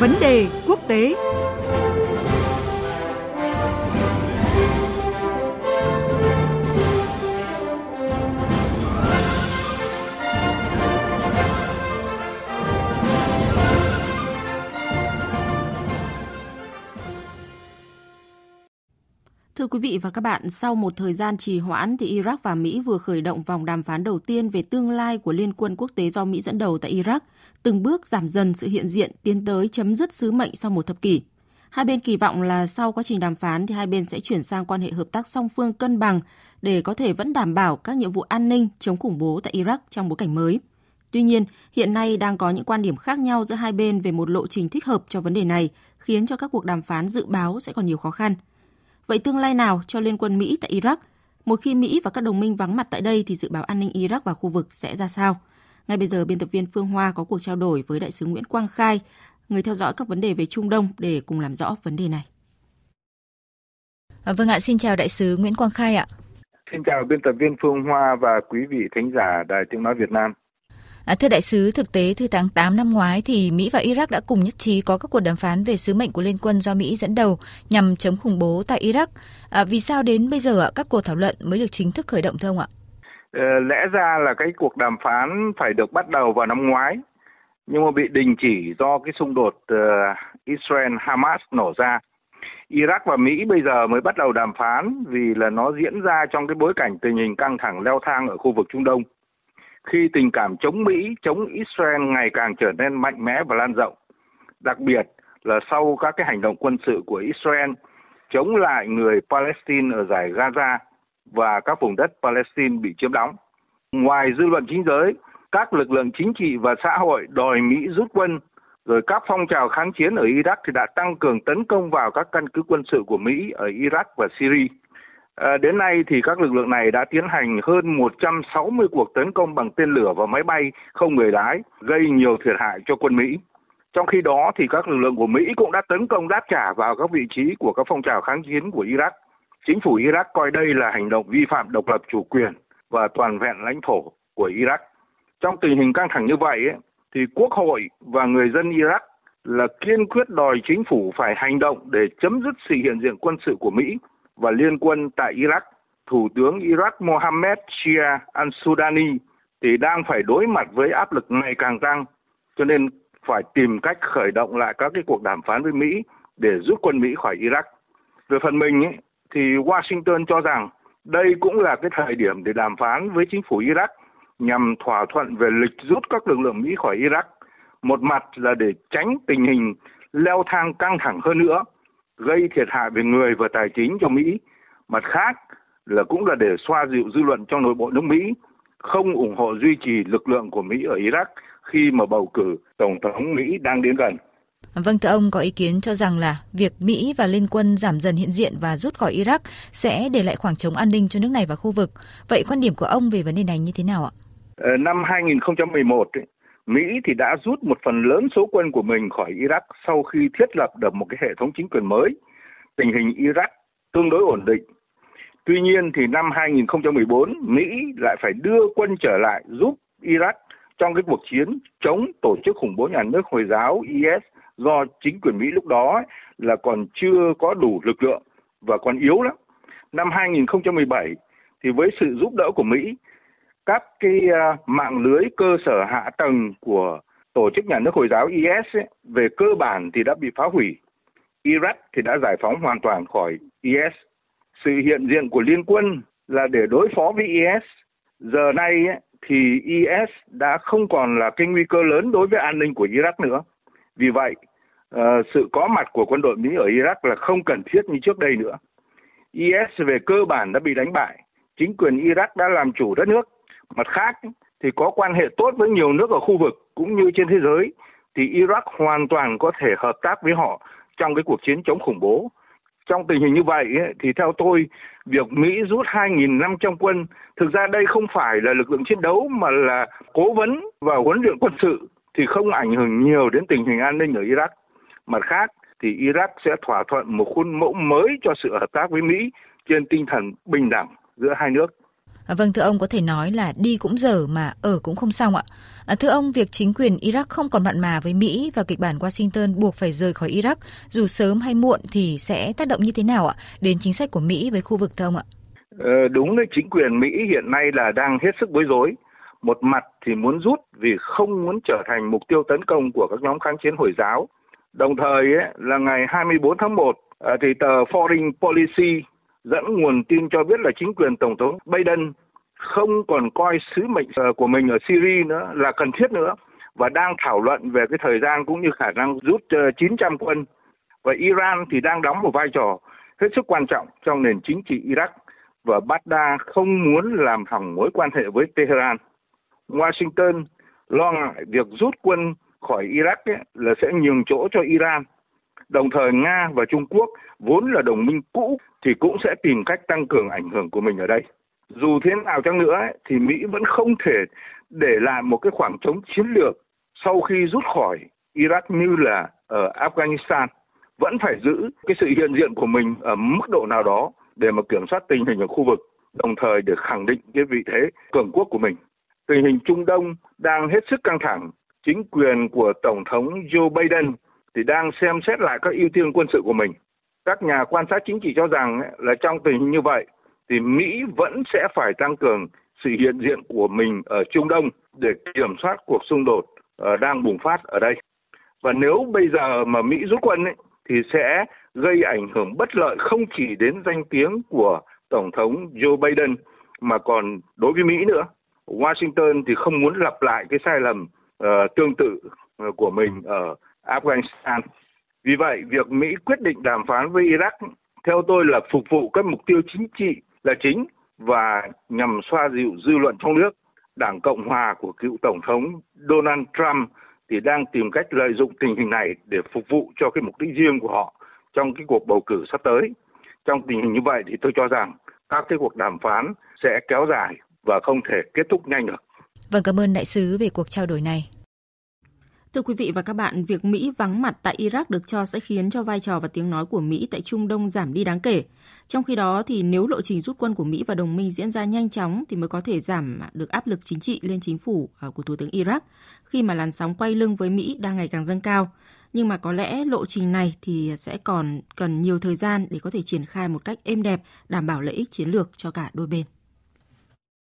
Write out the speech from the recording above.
Vấn đề quốc tế. Thưa quý vị và các bạn, sau một thời gian trì hoãn thì Iraq và Mỹ vừa khởi động vòng đàm phán đầu tiên về tương lai của Liên quân quốc tế do Mỹ dẫn đầu tại Iraq, từng bước giảm dần sự hiện diện tiến tới chấm dứt sứ mệnh sau một thập kỷ. Hai bên kỳ vọng là sau quá trình đàm phán thì hai bên sẽ chuyển sang quan hệ hợp tác song phương cân bằng để có thể vẫn đảm bảo các nhiệm vụ an ninh chống khủng bố tại Iraq trong bối cảnh mới. Tuy nhiên, hiện nay đang có những quan điểm khác nhau giữa hai bên về một lộ trình thích hợp cho vấn đề này, khiến cho các cuộc đàm phán dự báo sẽ còn nhiều khó khăn – Vậy tương lai nào cho Liên quân Mỹ tại Iraq? Một khi Mỹ và các đồng minh vắng mặt tại đây thì dự báo an ninh Iraq và khu vực sẽ ra sao? Ngay bây giờ, biên tập viên Phương Hoa có cuộc trao đổi với đại sứ Nguyễn Quang Khai, người theo dõi các vấn đề về Trung Đông để cùng làm rõ vấn đề này. À, vâng ạ, xin chào đại sứ Nguyễn Quang Khai ạ. Xin chào biên tập viên Phương Hoa và quý vị thính giả Đài Tiếng Nói Việt Nam. À, thưa đại sứ, thực tế từ tháng 8 năm ngoái thì Mỹ và Iraq đã cùng nhất trí có các cuộc đàm phán về sứ mệnh của Liên quân do Mỹ dẫn đầu nhằm chống khủng bố tại Iraq. À, vì sao đến bây giờ các cuộc thảo luận mới được chính thức khởi động thưa ông ạ? Ờ, lẽ ra là cái cuộc đàm phán phải được bắt đầu vào năm ngoái, nhưng mà bị đình chỉ do cái xung đột uh, Israel-Hamas nổ ra. Iraq và Mỹ bây giờ mới bắt đầu đàm phán vì là nó diễn ra trong cái bối cảnh tình hình căng thẳng leo thang ở khu vực Trung Đông khi tình cảm chống Mỹ, chống Israel ngày càng trở nên mạnh mẽ và lan rộng. Đặc biệt là sau các cái hành động quân sự của Israel chống lại người Palestine ở giải Gaza và các vùng đất Palestine bị chiếm đóng. Ngoài dư luận chính giới, các lực lượng chính trị và xã hội đòi Mỹ rút quân, rồi các phong trào kháng chiến ở Iraq thì đã tăng cường tấn công vào các căn cứ quân sự của Mỹ ở Iraq và Syria. À, đến nay thì các lực lượng này đã tiến hành hơn 160 cuộc tấn công bằng tên lửa và máy bay không người lái, gây nhiều thiệt hại cho quân Mỹ. Trong khi đó thì các lực lượng của Mỹ cũng đã tấn công đáp trả vào các vị trí của các phong trào kháng chiến của Iraq. Chính phủ Iraq coi đây là hành động vi phạm độc lập chủ quyền và toàn vẹn lãnh thổ của Iraq. Trong tình hình căng thẳng như vậy thì quốc hội và người dân Iraq là kiên quyết đòi chính phủ phải hành động để chấm dứt sự hiện diện quân sự của Mỹ và liên quân tại Iraq, Thủ tướng Iraq Mohammed Shia al-Sudani thì đang phải đối mặt với áp lực ngày càng tăng, cho nên phải tìm cách khởi động lại các cái cuộc đàm phán với Mỹ để rút quân Mỹ khỏi Iraq. Về phần mình ấy, thì Washington cho rằng đây cũng là cái thời điểm để đàm phán với chính phủ Iraq nhằm thỏa thuận về lịch rút các lực lượng Mỹ khỏi Iraq. Một mặt là để tránh tình hình leo thang căng thẳng hơn nữa gây thiệt hại về người và tài chính cho Mỹ. Mặt khác là cũng là để xoa dịu dư luận trong nội bộ nước Mỹ, không ủng hộ duy trì lực lượng của Mỹ ở Iraq khi mà bầu cử Tổng thống Mỹ đang đến gần. Vâng, thưa ông có ý kiến cho rằng là việc Mỹ và Liên quân giảm dần hiện diện và rút khỏi Iraq sẽ để lại khoảng trống an ninh cho nước này và khu vực. Vậy quan điểm của ông về vấn đề này như thế nào ạ? Ờ, năm 2011, Mỹ thì đã rút một phần lớn số quân của mình khỏi Iraq sau khi thiết lập được một cái hệ thống chính quyền mới. Tình hình Iraq tương đối ổn định. Tuy nhiên thì năm 2014, Mỹ lại phải đưa quân trở lại giúp Iraq trong cái cuộc chiến chống tổ chức khủng bố nhà nước Hồi giáo IS do chính quyền Mỹ lúc đó là còn chưa có đủ lực lượng và còn yếu lắm. Năm 2017 thì với sự giúp đỡ của Mỹ các cái à, mạng lưới cơ sở hạ tầng của tổ chức nhà nước Hồi giáo IS ấy, về cơ bản thì đã bị phá hủy. Iraq thì đã giải phóng hoàn toàn khỏi IS. Sự hiện diện của liên quân là để đối phó với IS. Giờ này ấy, thì IS đã không còn là cái nguy cơ lớn đối với an ninh của Iraq nữa. Vì vậy, ờ, sự có mặt của quân đội Mỹ ở Iraq là không cần thiết như trước đây nữa. IS về cơ bản đã bị đánh bại. Chính quyền Iraq đã làm chủ đất nước Mặt khác thì có quan hệ tốt với nhiều nước ở khu vực cũng như trên thế giới, thì Iraq hoàn toàn có thể hợp tác với họ trong cái cuộc chiến chống khủng bố. Trong tình hình như vậy thì theo tôi, việc Mỹ rút 2.500 quân, thực ra đây không phải là lực lượng chiến đấu mà là cố vấn và huấn luyện quân sự, thì không ảnh hưởng nhiều đến tình hình an ninh ở Iraq. Mặt khác, thì Iraq sẽ thỏa thuận một khuôn mẫu mới cho sự hợp tác với Mỹ trên tinh thần bình đẳng giữa hai nước. À, vâng, thưa ông có thể nói là đi cũng dở mà ở cũng không xong ạ. À, thưa ông, việc chính quyền Iraq không còn mặn mà với Mỹ và kịch bản Washington buộc phải rời khỏi Iraq dù sớm hay muộn thì sẽ tác động như thế nào ạ đến chính sách của Mỹ với khu vực thưa ông ạ? Ờ, đúng đấy, chính quyền Mỹ hiện nay là đang hết sức bối rối. Một mặt thì muốn rút vì không muốn trở thành mục tiêu tấn công của các nhóm kháng chiến Hồi giáo. Đồng thời ấy, là ngày 24 tháng 1 à, thì tờ Foreign Policy dẫn nguồn tin cho biết là chính quyền Tổng thống Biden không còn coi sứ mệnh ờ, của mình ở Syria nữa là cần thiết nữa và đang thảo luận về cái thời gian cũng như khả năng rút ờ, 900 quân. Và Iran thì đang đóng một vai trò hết sức quan trọng trong nền chính trị Iraq và Baghdad không muốn làm hỏng mối quan hệ với Tehran. Washington lo ngại việc rút quân khỏi Iraq ấy, là sẽ nhường chỗ cho Iran. Đồng thời Nga và Trung Quốc vốn là đồng minh cũ thì cũng sẽ tìm cách tăng cường ảnh hưởng của mình ở đây. Dù thế nào chăng nữa ấy, thì Mỹ vẫn không thể để lại một cái khoảng trống chiến lược sau khi rút khỏi Iraq như là ở Afghanistan vẫn phải giữ cái sự hiện diện của mình ở mức độ nào đó để mà kiểm soát tình hình ở khu vực, đồng thời để khẳng định cái vị thế cường quốc của mình. Tình hình Trung Đông đang hết sức căng thẳng. Chính quyền của Tổng thống Joe Biden thì đang xem xét lại các ưu tiên quân sự của mình. Các nhà quan sát chính trị cho rằng là trong tình hình như vậy thì Mỹ vẫn sẽ phải tăng cường sự hiện diện của mình ở Trung Đông để kiểm soát cuộc xung đột ờ, đang bùng phát ở đây. Và nếu bây giờ mà Mỹ rút quân ấy, thì sẽ gây ảnh hưởng bất lợi không chỉ đến danh tiếng của Tổng thống Joe Biden mà còn đối với Mỹ nữa. Washington thì không muốn lặp lại cái sai lầm uh, tương tự ờ, của mình ở Afghanistan. Vì vậy, việc Mỹ quyết định đàm phán với Iraq theo tôi là phục vụ các mục tiêu chính trị là chính và nhằm xoa dịu dư luận trong nước. Đảng Cộng hòa của cựu Tổng thống Donald Trump thì đang tìm cách lợi dụng tình hình này để phục vụ cho cái mục đích riêng của họ trong cái cuộc bầu cử sắp tới. Trong tình hình như vậy thì tôi cho rằng các cái cuộc đàm phán sẽ kéo dài và không thể kết thúc nhanh được. Vâng, cảm ơn đại sứ về cuộc trao đổi này. Thưa quý vị và các bạn, việc Mỹ vắng mặt tại Iraq được cho sẽ khiến cho vai trò và tiếng nói của Mỹ tại Trung Đông giảm đi đáng kể. Trong khi đó thì nếu lộ trình rút quân của Mỹ và đồng minh diễn ra nhanh chóng thì mới có thể giảm được áp lực chính trị lên chính phủ à, của Thủ tướng Iraq khi mà làn sóng quay lưng với Mỹ đang ngày càng dâng cao. Nhưng mà có lẽ lộ trình này thì sẽ còn cần nhiều thời gian để có thể triển khai một cách êm đẹp, đảm bảo lợi ích chiến lược cho cả đôi bên.